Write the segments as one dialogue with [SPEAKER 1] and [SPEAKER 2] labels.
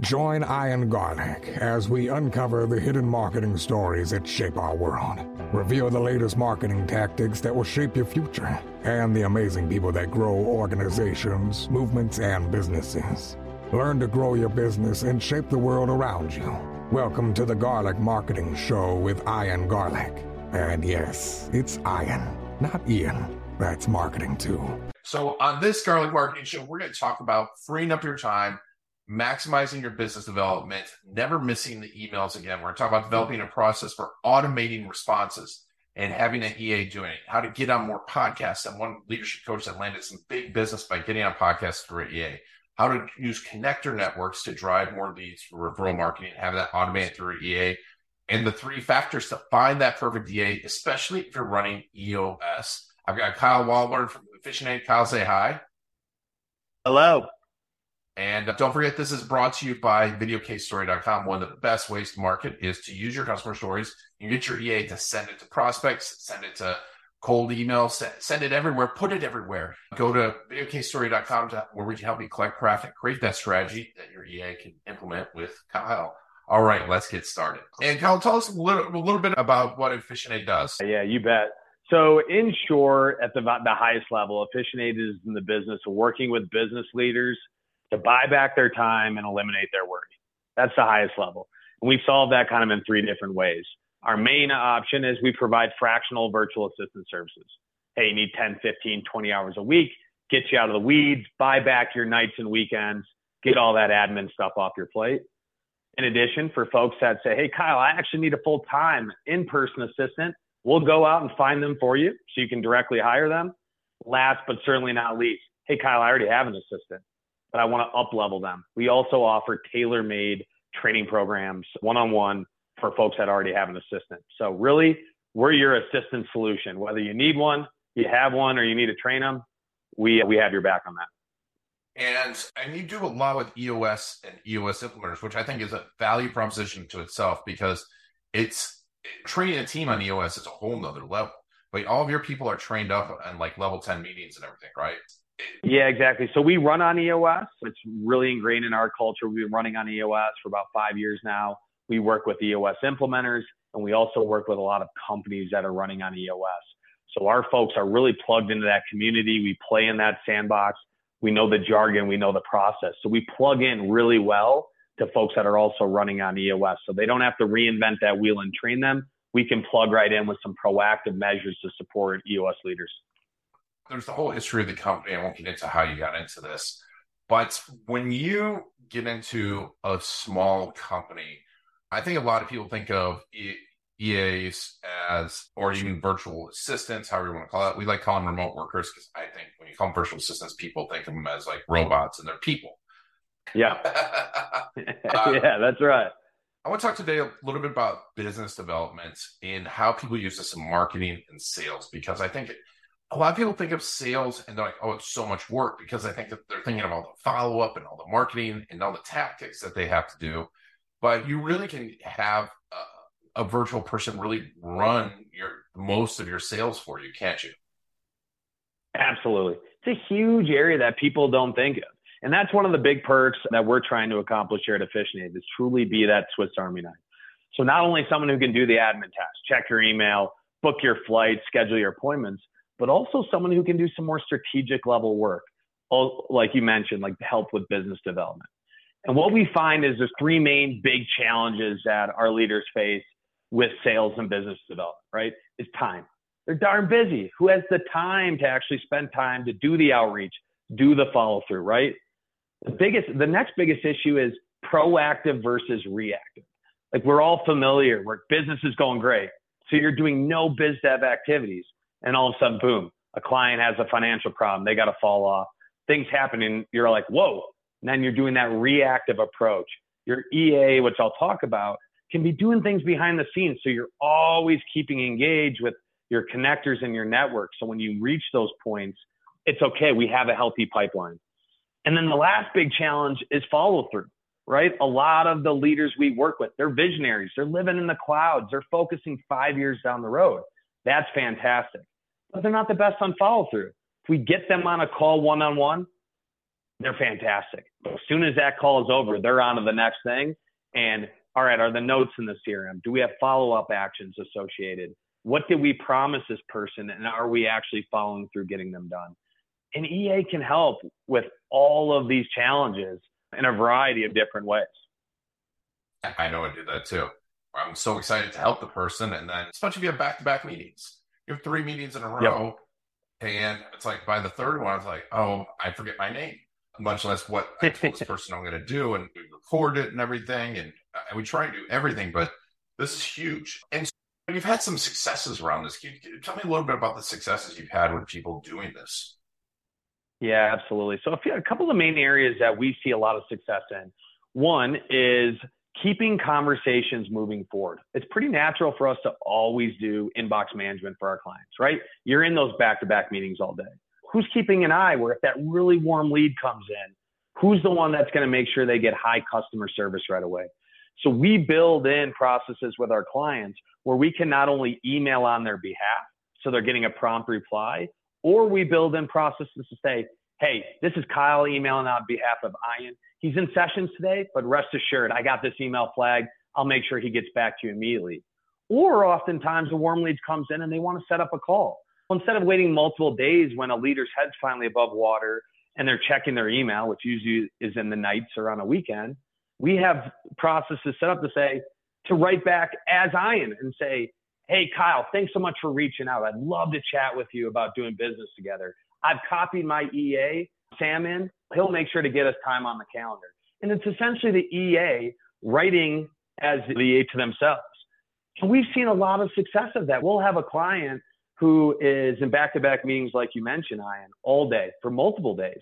[SPEAKER 1] Join Ian Garlic as we uncover the hidden marketing stories that shape our world, reveal the latest marketing tactics that will shape your future, and the amazing people that grow organizations, movements, and businesses. Learn to grow your business and shape the world around you. Welcome to the Garlic Marketing Show with Ian Garlic. And yes, it's Ian, not Ian. That's marketing too.
[SPEAKER 2] So, on this Garlic Marketing Show, we're going to talk about freeing up your time maximizing your business development, never missing the emails again. We're talking about mm-hmm. developing a process for automating responses and having an EA doing it, how to get on more podcasts. I'm one leadership coach that landed some big business by getting on podcasts through an EA, how to use connector networks to drive more leads for referral marketing, have that automated through EA, and the three factors to find that perfect EA, especially if you're running EOS. I've got Kyle Walbrun from EfficientAide. Kyle, say hi.
[SPEAKER 3] Hello.
[SPEAKER 2] And don't forget, this is brought to you by VideoCaseStory.com. One of the best ways to market is to use your customer stories. You get your EA to send it to prospects, send it to cold emails, send it everywhere, put it everywhere. Go to VideoCaseStory.com to, where we can help you collect traffic, create that strategy that your EA can implement with Kyle. All right, let's get started. And Kyle, tell us a little, a little bit about what EfficientAide does.
[SPEAKER 3] Yeah, you bet. So, in short, at the, the highest level, EfficientAide is in the business of working with business leaders to buy back their time and eliminate their worry. That's the highest level. And we've solved that kind of in three different ways. Our main option is we provide fractional virtual assistant services. Hey, you need 10, 15, 20 hours a week, get you out of the weeds, buy back your nights and weekends, get all that admin stuff off your plate. In addition, for folks that say, hey, Kyle, I actually need a full time in person assistant, we'll go out and find them for you so you can directly hire them. Last but certainly not least, hey, Kyle, I already have an assistant but I want to up level them. We also offer tailor made training programs one on one for folks that already have an assistant. So, really, we're your assistant solution. Whether you need one, you have one, or you need to train them, we, we have your back on that.
[SPEAKER 2] And and you do a lot with EOS and EOS implementers, which I think is a value proposition to itself because it's training a team on EOS is a whole nother level. But all of your people are trained up on like level 10 meetings and everything, right?
[SPEAKER 3] Yeah, exactly. So we run on EOS. It's really ingrained in our culture. We've been running on EOS for about five years now. We work with EOS implementers, and we also work with a lot of companies that are running on EOS. So our folks are really plugged into that community. We play in that sandbox. We know the jargon. We know the process. So we plug in really well to folks that are also running on EOS. So they don't have to reinvent that wheel and train them. We can plug right in with some proactive measures to support EOS leaders
[SPEAKER 2] there's the whole history of the company. I won't get into how you got into this, but when you get into a small company, I think a lot of people think of EAs as, or even virtual assistants, however you want to call it. We like calling remote workers because I think when you call them virtual assistants, people think of them as like robots and they're people.
[SPEAKER 3] Yeah. uh, yeah, that's right.
[SPEAKER 2] I want to talk today a little bit about business development and how people use this in marketing and sales because I think a lot of people think of sales and they're like, oh, it's so much work because I think that they're thinking of all the follow up and all the marketing and all the tactics that they have to do. But you really can have a, a virtual person really run your most of your sales for you, can't you?
[SPEAKER 3] Absolutely. It's a huge area that people don't think of. And that's one of the big perks that we're trying to accomplish here at Efficient is truly be that Swiss Army knife. So not only someone who can do the admin tasks, check your email, book your flight, schedule your appointments, but also someone who can do some more strategic level work, like you mentioned, like help with business development. And what we find is there's three main big challenges that our leaders face with sales and business development, right? Is time. They're darn busy. Who has the time to actually spend time to do the outreach, do the follow through, right? The biggest, the next biggest issue is proactive versus reactive. Like we're all familiar where business is going great. So you're doing no biz dev activities and all of a sudden, boom, a client has a financial problem. They got to fall off. Things happen, and you're like, whoa. And then you're doing that reactive approach. Your EA, which I'll talk about, can be doing things behind the scenes. So you're always keeping engaged with your connectors and your network. So when you reach those points, it's okay. We have a healthy pipeline. And then the last big challenge is follow through, right? A lot of the leaders we work with, they're visionaries. They're living in the clouds. They're focusing five years down the road. That's fantastic. But they're not the best on follow through. If we get them on a call one on one, they're fantastic. But as soon as that call is over, they're on to the next thing. And all right, are the notes in the CRM? Do we have follow up actions associated? What did we promise this person? And are we actually following through getting them done? And EA can help with all of these challenges in a variety of different ways.
[SPEAKER 2] I know I do that too. I'm so excited to help the person. And then, especially if you have back to back meetings, you have three meetings in a row. Yep. And it's like by the third one, I was like, oh, I forget my name, much less what I told this person I'm going to do. And we record it and everything. And uh, we try and do everything, but this is huge. And so you've had some successes around this. Can you, can you tell me a little bit about the successes you've had with people doing this?
[SPEAKER 3] Yeah, absolutely. So, a couple of the main areas that we see a lot of success in. One is keeping conversations moving forward. It's pretty natural for us to always do inbox management for our clients, right? You're in those back to back meetings all day. Who's keeping an eye where if that really warm lead comes in, who's the one that's going to make sure they get high customer service right away? So we build in processes with our clients where we can not only email on their behalf, so they're getting a prompt reply, or we build in processes to say, hey, this is Kyle emailing on behalf of Ian he's in sessions today, but rest assured, I got this email flag. I'll make sure he gets back to you immediately. Or oftentimes a warm lead comes in and they want to set up a call. Well, instead of waiting multiple days when a leader's head's finally above water and they're checking their email, which usually is in the nights or on a weekend, we have processes set up to say, to write back as Ian and say, Hey, Kyle, thanks so much for reaching out. I'd love to chat with you about doing business together. I've copied my EA, Sam, in he'll make sure to get us time on the calendar. And it's essentially the EA writing as the EA to themselves. And we've seen a lot of success of that. We'll have a client who is in back to back meetings, like you mentioned, Ian, all day for multiple days.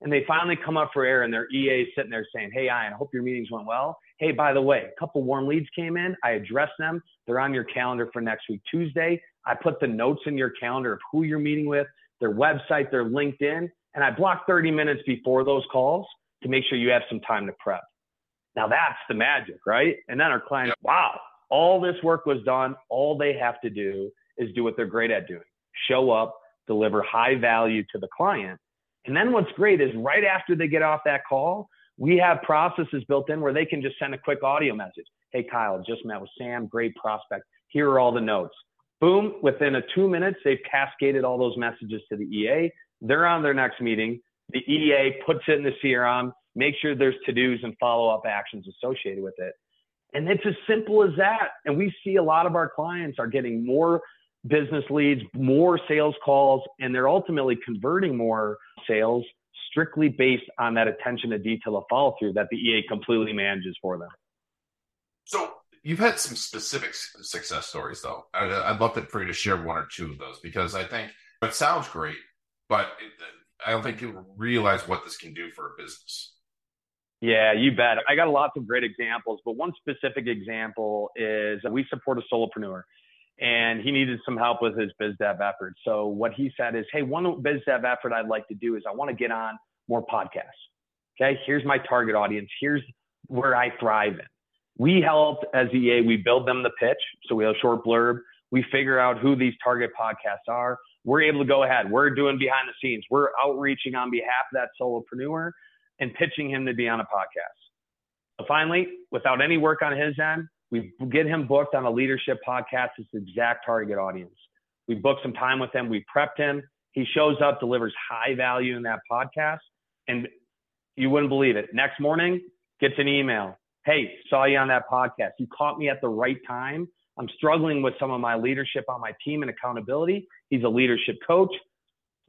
[SPEAKER 3] And they finally come up for air and their EA is sitting there saying, Hey, Ian, I hope your meetings went well. Hey, by the way, a couple warm leads came in. I addressed them. They're on your calendar for next week, Tuesday. I put the notes in your calendar of who you're meeting with, their website, their LinkedIn. And I block 30 minutes before those calls to make sure you have some time to prep. Now that's the magic, right? And then our clients, wow, all this work was done. All they have to do is do what they're great at doing show up, deliver high value to the client. And then what's great is right after they get off that call, we have processes built in where they can just send a quick audio message. Hey, Kyle, just met with Sam, great prospect. Here are all the notes. Boom, within a two minutes, they've cascaded all those messages to the EA. They're on their next meeting. The EA puts it in the CRM, make sure there's to dos and follow up actions associated with it. And it's as simple as that. And we see a lot of our clients are getting more business leads, more sales calls, and they're ultimately converting more sales strictly based on that attention to detail of follow through that the EA completely manages for them.
[SPEAKER 2] So you've had some specific success stories, though. I'd love for you to share one or two of those because I think it sounds great, but it, I don't think people realize what this can do for a business.
[SPEAKER 3] Yeah, you bet. I got lots of great examples, but one specific example is we support a solopreneur and he needed some help with his biz dev effort. So what he said is, Hey, one biz dev effort I'd like to do is I want to get on more podcasts. Okay. Here's my target audience. Here's where I thrive in. We helped as EA, we build them the pitch. So we have a short blurb. We figure out who these target podcasts are we're able to go ahead. We're doing behind the scenes. We're outreaching on behalf of that solopreneur and pitching him to be on a podcast. Finally, without any work on his end, we get him booked on a leadership podcast. It's the exact target audience. We book some time with him. We prepped him. He shows up, delivers high value in that podcast. And you wouldn't believe it. Next morning, gets an email. Hey, saw you on that podcast. You caught me at the right time. I'm struggling with some of my leadership on my team and accountability. He's a leadership coach.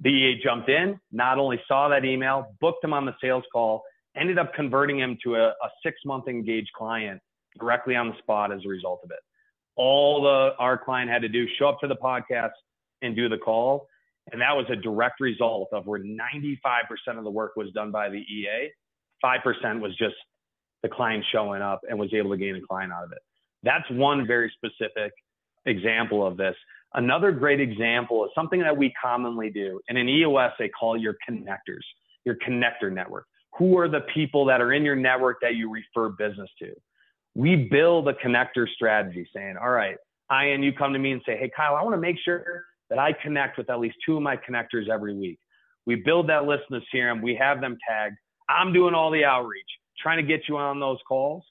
[SPEAKER 3] The EA jumped in, not only saw that email, booked him on the sales call, ended up converting him to a, a six month engaged client directly on the spot as a result of it. All the our client had to do show up to the podcast and do the call. And that was a direct result of where 95% of the work was done by the EA. 5% was just the client showing up and was able to gain a client out of it. That's one very specific example of this. Another great example is something that we commonly do. And in EOS, they call your connectors, your connector network. Who are the people that are in your network that you refer business to? We build a connector strategy saying, all right, Ian, you come to me and say, hey, Kyle, I want to make sure that I connect with at least two of my connectors every week. We build that list in the CRM. We have them tagged. I'm doing all the outreach, trying to get you on those calls.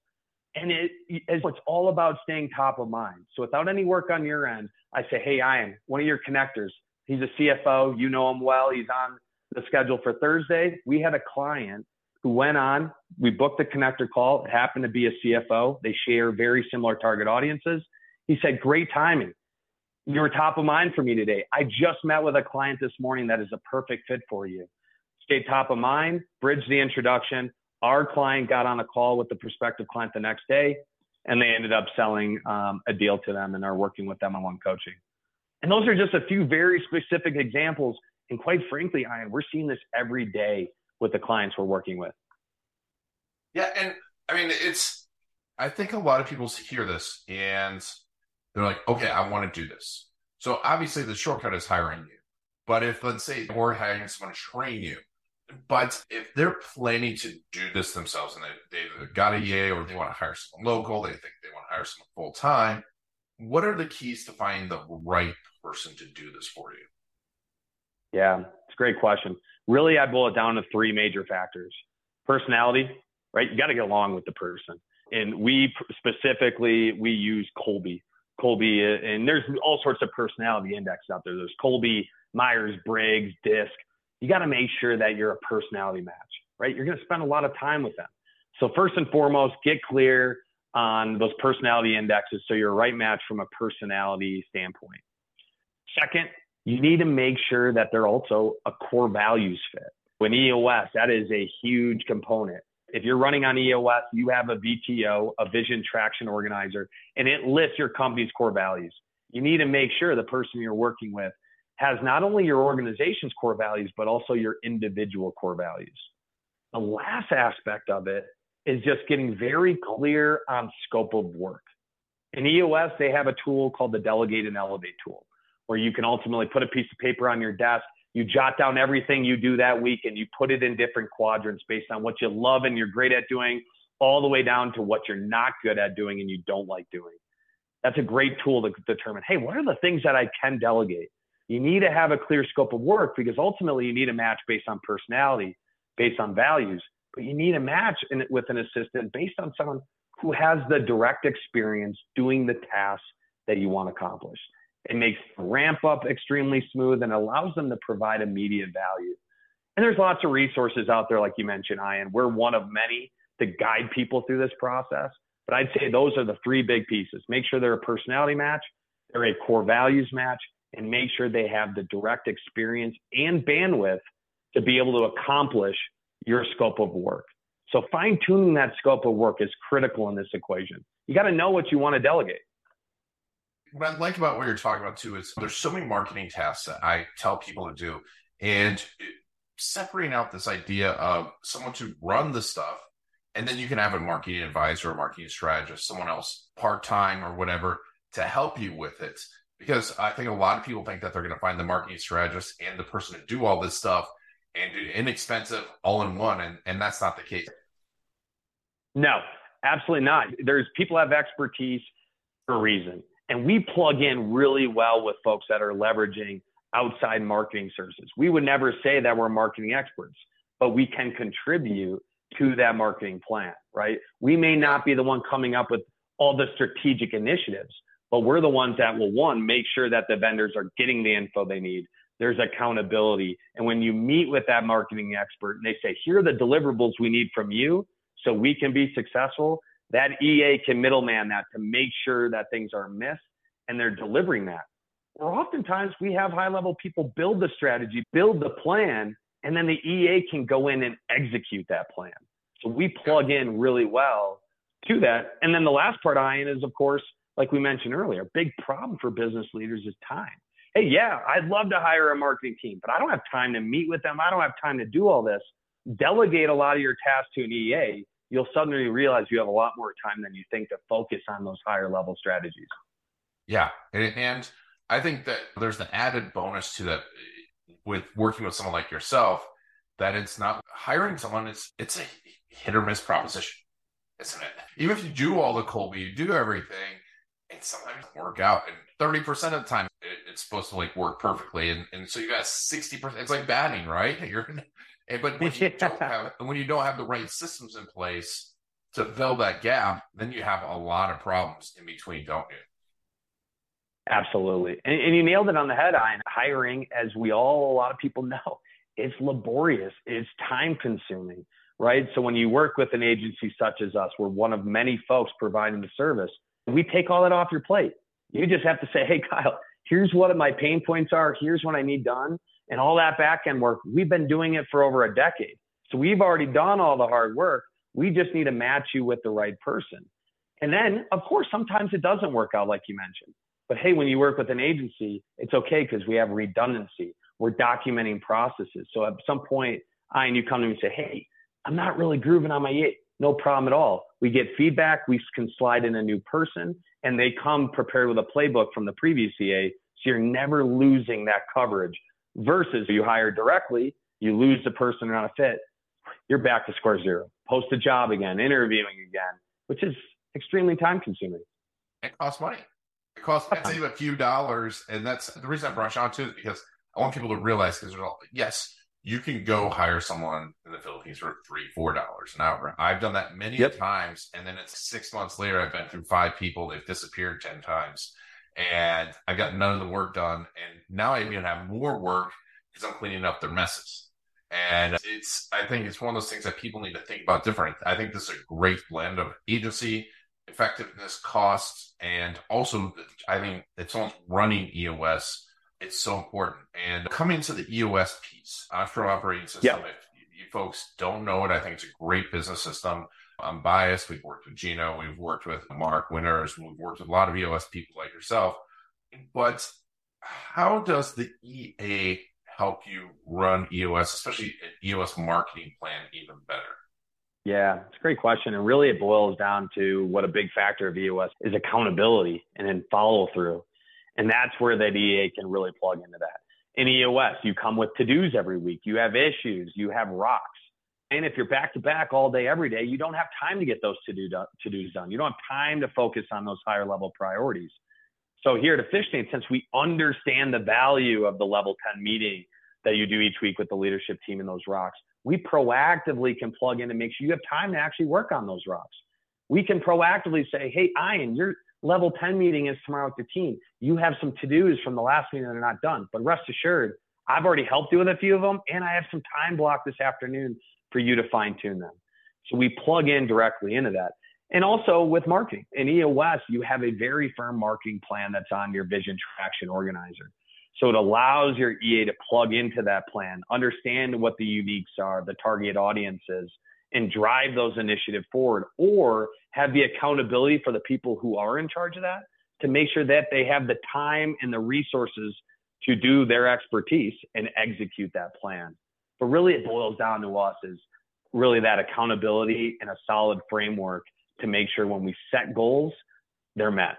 [SPEAKER 3] And it, it's all about staying top of mind. So without any work on your end, I say, hey, Ian, one of your connectors, he's a CFO. You know him well. He's on the schedule for Thursday. We had a client who went on, we booked the connector call. It happened to be a CFO. They share very similar target audiences. He said, great timing. You were top of mind for me today. I just met with a client this morning that is a perfect fit for you. Stay top of mind, bridge the introduction. Our client got on a call with the prospective client the next day, and they ended up selling um, a deal to them and are working with them on one coaching. And those are just a few very specific examples. And quite frankly, Ian, we're seeing this every day with the clients we're working with.
[SPEAKER 2] Yeah, and I mean, it's. I think a lot of people hear this and they're like, okay, I want to do this. So obviously, the shortcut is hiring you. But if, let's say, we're hiring someone to train you, but if they're planning to do this themselves and they, they've got a EA or they want to hire someone local, they think they want to hire someone full time, what are the keys to finding the right person to do this for you?
[SPEAKER 3] Yeah, it's a great question. Really, I boil it down to three major factors personality, right? You got to get along with the person. And we specifically, we use Colby. Kolbe, uh, and there's all sorts of personality indexes out there. There's Kolbe, Myers Briggs, DISC. You got to make sure that you're a personality match, right? You're going to spend a lot of time with them. So, first and foremost, get clear on those personality indexes so you're a right match from a personality standpoint. Second, you need to make sure that they're also a core values fit. When EOS, that is a huge component. If you're running on EOS, you have a VTO, a vision traction organizer, and it lists your company's core values. You need to make sure the person you're working with has not only your organization's core values, but also your individual core values. The last aspect of it is just getting very clear on scope of work. In EOS, they have a tool called the Delegate and Elevate tool where you can ultimately put a piece of paper on your desk. You jot down everything you do that week and you put it in different quadrants based on what you love and you're great at doing, all the way down to what you're not good at doing and you don't like doing. That's a great tool to determine hey, what are the things that I can delegate? You need to have a clear scope of work because ultimately you need a match based on personality, based on values, but you need a match in, with an assistant based on someone who has the direct experience doing the tasks that you want to accomplish. It makes ramp up extremely smooth and allows them to provide immediate value. And there's lots of resources out there, like you mentioned, Ian. We're one of many to guide people through this process. But I'd say those are the three big pieces. Make sure they're a personality match, they're a core values match, and make sure they have the direct experience and bandwidth to be able to accomplish your scope of work. So fine tuning that scope of work is critical in this equation. You got to know what you want to delegate
[SPEAKER 2] what I like about what you're talking about too is there's so many marketing tasks that I tell people to do, and separating out this idea of someone to run the stuff, and then you can have a marketing advisor, a marketing strategist, someone else part time or whatever to help you with it. Because I think a lot of people think that they're going to find the marketing strategist and the person to do all this stuff and do inexpensive all in one, and and that's not the case.
[SPEAKER 3] No, absolutely not. There's people have expertise for a reason and we plug in really well with folks that are leveraging outside marketing services. We would never say that we're marketing experts, but we can contribute to that marketing plan, right? We may not be the one coming up with all the strategic initiatives, but we're the ones that will one make sure that the vendors are getting the info they need. There's accountability. And when you meet with that marketing expert and they say, here are the deliverables we need from you so we can be successful, that EA can middleman that to make sure that things are missed and they're delivering that. Or oftentimes we have high level people build the strategy, build the plan, and then the EA can go in and execute that plan. So we plug in really well to that. And then the last part, Ian, is of course, like we mentioned earlier, a big problem for business leaders is time. Hey, yeah, I'd love to hire a marketing team, but I don't have time to meet with them. I don't have time to do all this. Delegate a lot of your tasks to an EA you'll suddenly realize you have a lot more time than you think to focus on those higher level strategies.
[SPEAKER 2] Yeah. And I think that there's an added bonus to that with working with someone like yourself that it's not hiring someone, it's it's a hit or miss proposition, isn't it? Even if you do all the Kolbe, you do everything, and sometimes work out. And 30% of the time, it, it's supposed to like work perfectly, and, and so you got sixty percent. It's like batting, right? You're, and, eh, but when you, don't have, when you don't have the right systems in place to fill that gap, then you have a lot of problems in between, don't you?
[SPEAKER 3] Absolutely, and, and you nailed it on the head. Ian. Hiring, as we all, a lot of people know, it's laborious. It's time consuming, right? So when you work with an agency such as us, we're one of many folks providing the service. We take all that off your plate. You just have to say, hey, Kyle, here's what my pain points are. Here's what I need done. And all that back end work, we've been doing it for over a decade. So we've already done all the hard work. We just need to match you with the right person. And then, of course, sometimes it doesn't work out like you mentioned. But hey, when you work with an agency, it's okay because we have redundancy. We're documenting processes. So at some point, I and you come to me and say, hey, I'm not really grooving on my. No problem at all. We get feedback. We can slide in a new person and they come prepared with a playbook from the previous CA. So you're never losing that coverage versus you hire directly, you lose the person not a fit, you're back to square zero. Post a job again, interviewing again, which is extremely time consuming.
[SPEAKER 2] It costs money. It costs I'd a few dollars. And that's the reason I brought you on too, is because I want people to realize because there's all, yes, you can go hire someone in the Philippines for three, four dollars an hour. I've done that many yep. times, and then it's six months later. I've been through five people; they've disappeared ten times, and I've got none of the work done. And now I even have more work because I'm cleaning up their messes. And it's, I think it's one of those things that people need to think about different. I think this is a great blend of agency, effectiveness, costs, and also I think it's almost running EOS it's so important. And coming to the EOS piece, offshore mm-hmm. operating system, if you folks don't know it, I think it's a great business system. I'm biased. We've worked with Gino, we've worked with Mark Winters, we've worked with a lot of EOS people like yourself. But how does the EA help you run EOS, especially an EOS marketing plan, even better?
[SPEAKER 3] Yeah, it's a great question. And really, it boils down to what a big factor of EOS is accountability and then follow through. And that's where that EA can really plug into that. In EOS, you come with to dos every week. You have issues, you have rocks. And if you're back to back all day, every day, you don't have time to get those to do to dos done. You don't have time to focus on those higher level priorities. So here at Efficient, since we understand the value of the level 10 meeting that you do each week with the leadership team in those rocks, we proactively can plug in and make sure you have time to actually work on those rocks. We can proactively say, hey, Ian, you're level 10 meeting is tomorrow with the team. You have some to dos from the last meeting that are not done, but rest assured, I've already helped you with a few of them, and I have some time blocked this afternoon for you to fine tune them. So we plug in directly into that. And also with marketing in EOS, you have a very firm marketing plan that's on your vision traction organizer. So it allows your EA to plug into that plan, understand what the uniques are, the target audiences, and drive those initiatives forward or have the accountability for the people who are in charge of that to make sure that they have the time and the resources to do their expertise and execute that plan. But really, it boils down to us is really that accountability and a solid framework to make sure when we set goals, they're met.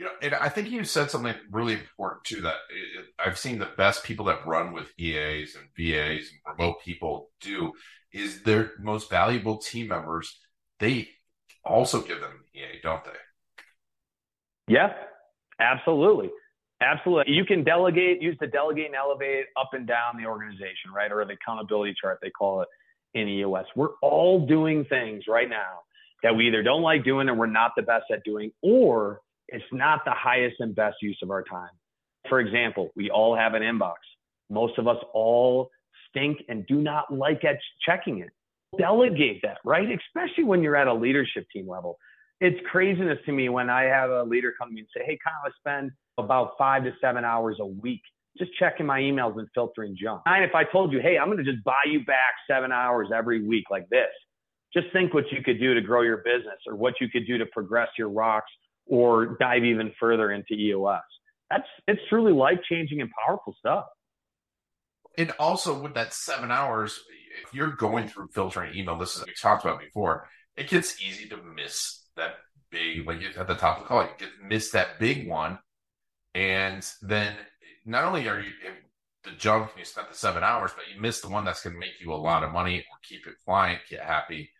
[SPEAKER 2] You know, and I think you said something really important too. That it, I've seen the best people that run with EAs and VAs and remote people do is their most valuable team members. They also give them EA, don't they?
[SPEAKER 3] Yeah, absolutely. Absolutely. You can delegate, use the delegate and elevate up and down the organization, right? Or the accountability chart, they call it in EOS. We're all doing things right now that we either don't like doing or we're not the best at doing, or it's not the highest and best use of our time. For example, we all have an inbox. Most of us all stink and do not like at checking it. Delegate that, right? Especially when you're at a leadership team level. It's craziness to me when I have a leader come to me and say, Hey, Kyle, I spend about five to seven hours a week just checking my emails and filtering junk. And if I told you, Hey, I'm going to just buy you back seven hours every week like this, just think what you could do to grow your business or what you could do to progress your rocks or dive even further into EOS. That's it's truly life changing and powerful stuff.
[SPEAKER 2] And also with that seven hours, if you're going through filtering email, this is we talked about before, it gets easy to miss that big, like at the top of the call, you get miss that big one. And then not only are you the junk and you spent the seven hours, but you miss the one that's going to make you a lot of money or keep your client get happy.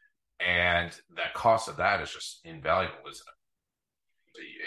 [SPEAKER 2] And that cost of that is just invaluable, isn't it?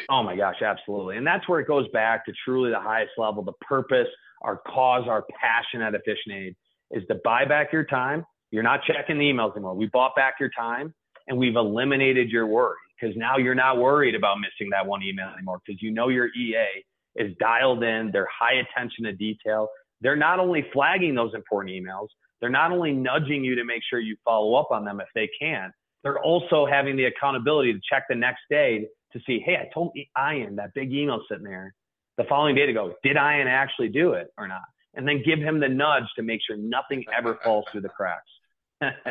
[SPEAKER 3] Oh my gosh, absolutely. And that's where it goes back to truly the highest level, the purpose, our cause, our passion at EfficientAide is to buy back your time. You're not checking the emails anymore. We bought back your time and we've eliminated your worry because now you're not worried about missing that one email anymore because you know your EA is dialed in. They're high attention to detail. They're not only flagging those important emails, they're not only nudging you to make sure you follow up on them if they can, they're also having the accountability to check the next day to see, hey, I told Ian that big email sitting there the following day to go, did Ian actually do it or not? And then give him the nudge to make sure nothing ever falls through the cracks.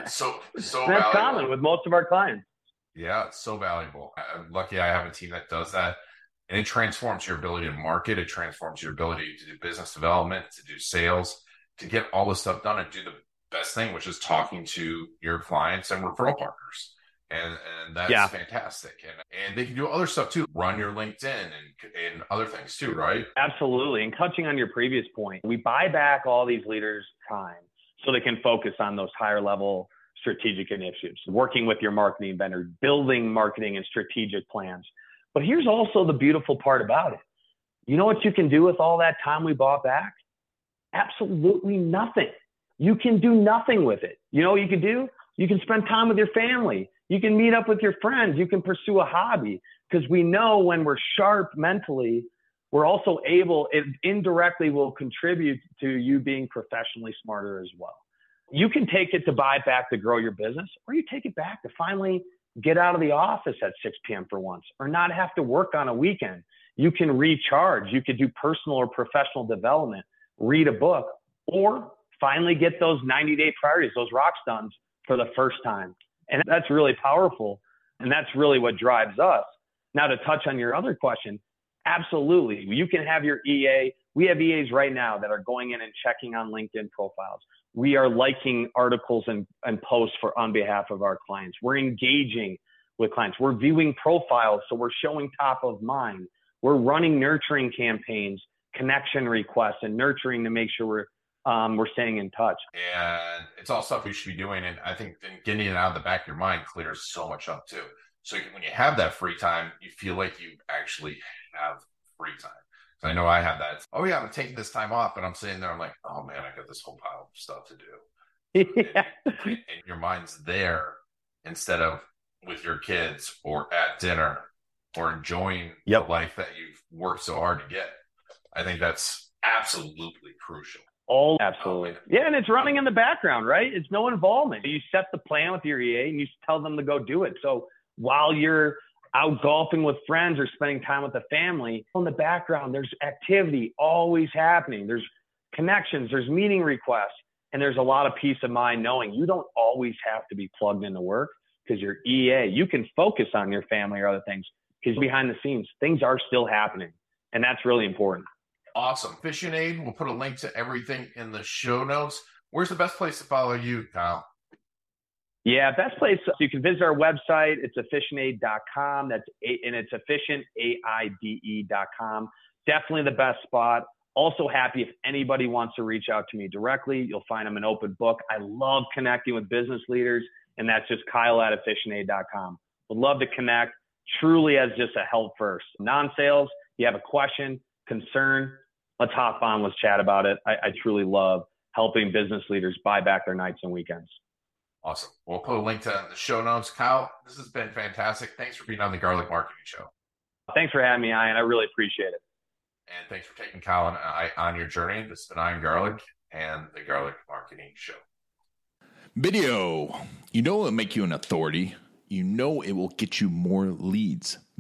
[SPEAKER 2] so, so
[SPEAKER 3] that's valuable. common with most of our clients.
[SPEAKER 2] Yeah, it's so valuable. I'm lucky I have a team that does that. And it transforms your ability to market. It transforms your ability to do business development, to do sales, to get all this stuff done and do the best thing, which is talking to your clients and referral partners. And, and that's yeah. fantastic. And, and they can do other stuff too. Run your LinkedIn and, and other things too, right?
[SPEAKER 3] Absolutely. And touching on your previous point, we buy back all these leaders' time so they can focus on those higher level strategic initiatives, working with your marketing vendor, building marketing and strategic plans. But here's also the beautiful part about it. You know what you can do with all that time we bought back? Absolutely nothing. You can do nothing with it. You know what you can do? You can spend time with your family. You can meet up with your friends. You can pursue a hobby because we know when we're sharp mentally, we're also able, it indirectly will contribute to you being professionally smarter as well you can take it to buy back to grow your business, or you take it back to finally get out of the office at 6 p.m. for once, or not have to work on a weekend. You can recharge. You could do personal or professional development, read a book, or finally get those 90 day priorities, those rocks done for the first time. And that's really powerful. And that's really what drives us. Now, to touch on your other question, absolutely. You can have your EA. We have EAs right now that are going in and checking on LinkedIn profiles we are liking articles and, and posts for on behalf of our clients. We're engaging with clients. We're viewing profiles, so we're showing top of mind. We're running nurturing campaigns, connection requests, and nurturing to make sure we're um, we're staying in touch.
[SPEAKER 2] And it's all stuff you should be doing. And I think getting it out of the back of your mind clears so much up too. So when you have that free time, you feel like you actually have free time. I know I have that. Oh yeah, I'm taking this time off, and I'm sitting there. I'm like, oh man, I got this whole pile of stuff to do. yeah. and, and your mind's there instead of with your kids or at dinner or enjoying yep. the life that you've worked so hard to get. I think that's absolutely crucial.
[SPEAKER 3] All absolutely. Yeah, and it's running in the background, right? It's no involvement. You set the plan with your EA and you tell them to go do it. So while you're out golfing with friends or spending time with the family. In the background, there's activity always happening. There's connections, there's meeting requests, and there's a lot of peace of mind knowing you don't always have to be plugged into work because you're EA. You can focus on your family or other things because behind the scenes, things are still happening. And that's really important.
[SPEAKER 2] Awesome. EfficientAide, we'll put a link to everything in the show notes. Where's the best place to follow you, Kyle?
[SPEAKER 3] Yeah, best place. So you can visit our website. It's efficientaide.com. That's a, and it's efficient a i d e.com. Definitely the best spot. Also happy if anybody wants to reach out to me directly. You'll find I'm an open book. I love connecting with business leaders, and that's just Kyle at efficientaide.com. Would love to connect. Truly as just a help first. Non-sales. You have a question, concern. Let's hop on. Let's chat about it. I, I truly love helping business leaders buy back their nights and weekends.
[SPEAKER 2] Awesome. We'll put a link to the show notes. Kyle, this has been fantastic. Thanks for being on the Garlic Marketing Show.
[SPEAKER 3] Thanks for having me, Ian. I really appreciate it.
[SPEAKER 2] And thanks for taking Kyle and I on your journey. This has been Ian Garlic and the Garlic Marketing Show.
[SPEAKER 4] Video. You know it'll make you an authority. You know it will get you more leads,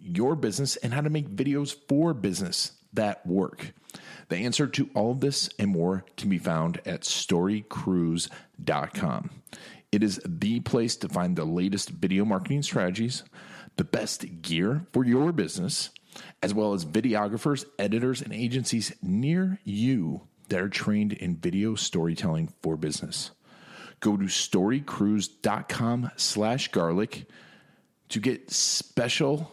[SPEAKER 4] your business and how to make videos for business that work? The answer to all of this and more can be found at storycrews.com. It is the place to find the latest video marketing strategies, the best gear for your business,
[SPEAKER 2] as well as videographers, editors, and agencies near you that are trained in video storytelling for business. Go to storycrews.com slash garlic to get special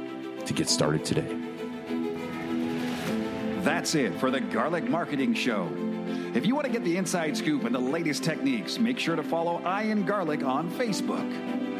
[SPEAKER 2] to get started today.
[SPEAKER 5] That's it for the Garlic Marketing Show. If you want to get the inside scoop and the latest techniques, make sure to follow Ian Garlic on Facebook.